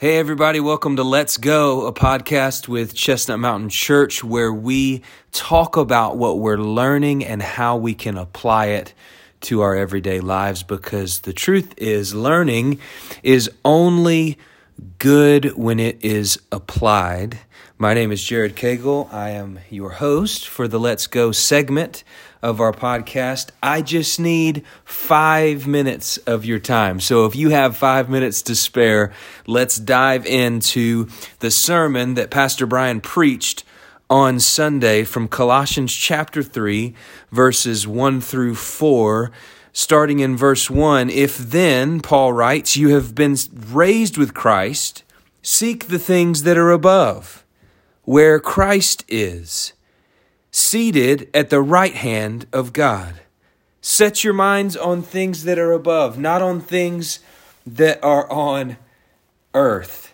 Hey, everybody, welcome to Let's Go, a podcast with Chestnut Mountain Church where we talk about what we're learning and how we can apply it to our everyday lives because the truth is, learning is only good when it is applied. My name is Jared Cagle. I am your host for the Let's Go segment of our podcast. I just need five minutes of your time. So if you have five minutes to spare, let's dive into the sermon that Pastor Brian preached on Sunday from Colossians chapter 3, verses 1 through 4 starting in verse 1 If then, Paul writes, you have been raised with Christ, seek the things that are above, where Christ is seated at the right hand of God. Set your minds on things that are above, not on things that are on earth.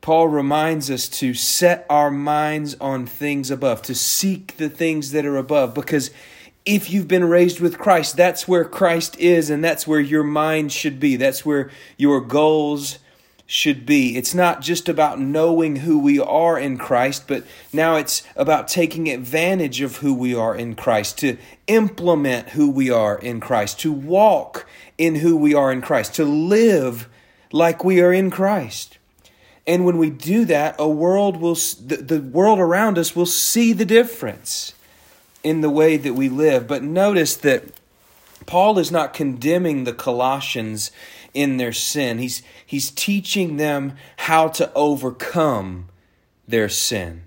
Paul reminds us to set our minds on things above, to seek the things that are above, because if you've been raised with Christ, that's where Christ is, and that's where your mind should be. That's where your goals should be. It's not just about knowing who we are in Christ, but now it's about taking advantage of who we are in Christ, to implement who we are in Christ, to walk in who we are in Christ, to live like we are in Christ. And when we do that, a world will the, the world around us will see the difference in the way that we live. But notice that Paul is not condemning the Colossians in their sin. He's, he's teaching them how to overcome their sin.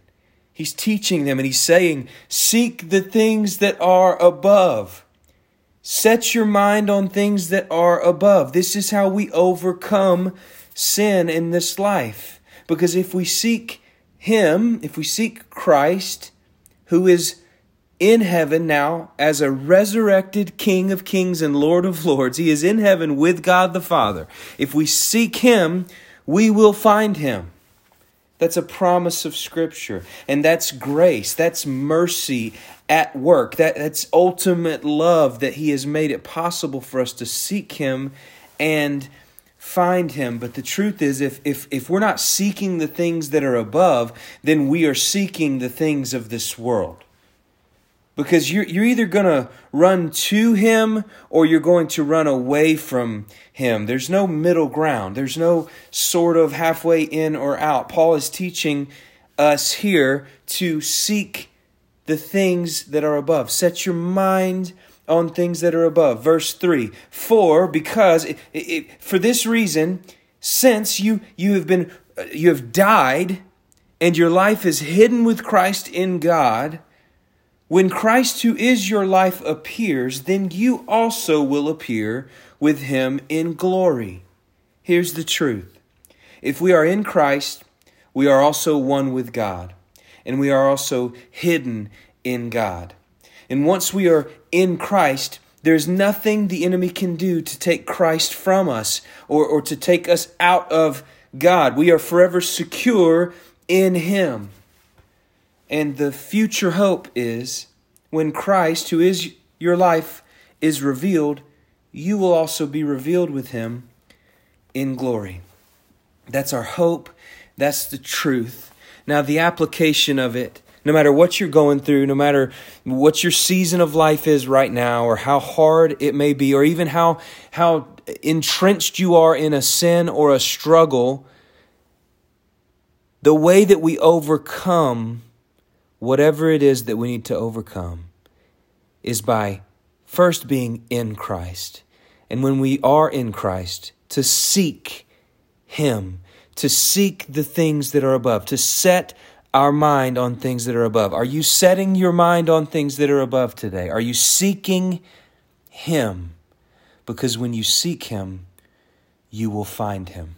He's teaching them and he's saying, Seek the things that are above. Set your mind on things that are above. This is how we overcome sin in this life. Because if we seek Him, if we seek Christ, who is in heaven now as a resurrected King of kings and Lord of lords. He is in heaven with God the Father. If we seek Him, we will find Him. That's a promise of Scripture. And that's grace. That's mercy at work. That, that's ultimate love that He has made it possible for us to seek Him and find Him. But the truth is, if, if, if we're not seeking the things that are above, then we are seeking the things of this world because you're, you're either going to run to him or you're going to run away from him. There's no middle ground, there's no sort of halfway in or out. Paul is teaching us here to seek the things that are above. Set your mind on things that are above. Verse 3 For, because, it, it, for this reason, since you, you have been, uh, you have died, and your life is hidden with Christ in God, when Christ, who is your life, appears, then you also will appear with him in glory. Here's the truth if we are in Christ, we are also one with God, and we are also hidden in God. And once we are in Christ, there's nothing the enemy can do to take Christ from us or, or to take us out of God. We are forever secure in Him. And the future hope is when Christ, who is your life, is revealed, you will also be revealed with him in glory. That's our hope. That's the truth. Now, the application of it, no matter what you're going through, no matter what your season of life is right now, or how hard it may be, or even how, how entrenched you are in a sin or a struggle, the way that we overcome whatever it is that we need to overcome is by first being in Christ. And when we are in Christ, to seek Him, to seek the things that are above, to set our mind on things that are above. Are you setting your mind on things that are above today? Are you seeking Him? Because when you seek Him, you will find Him.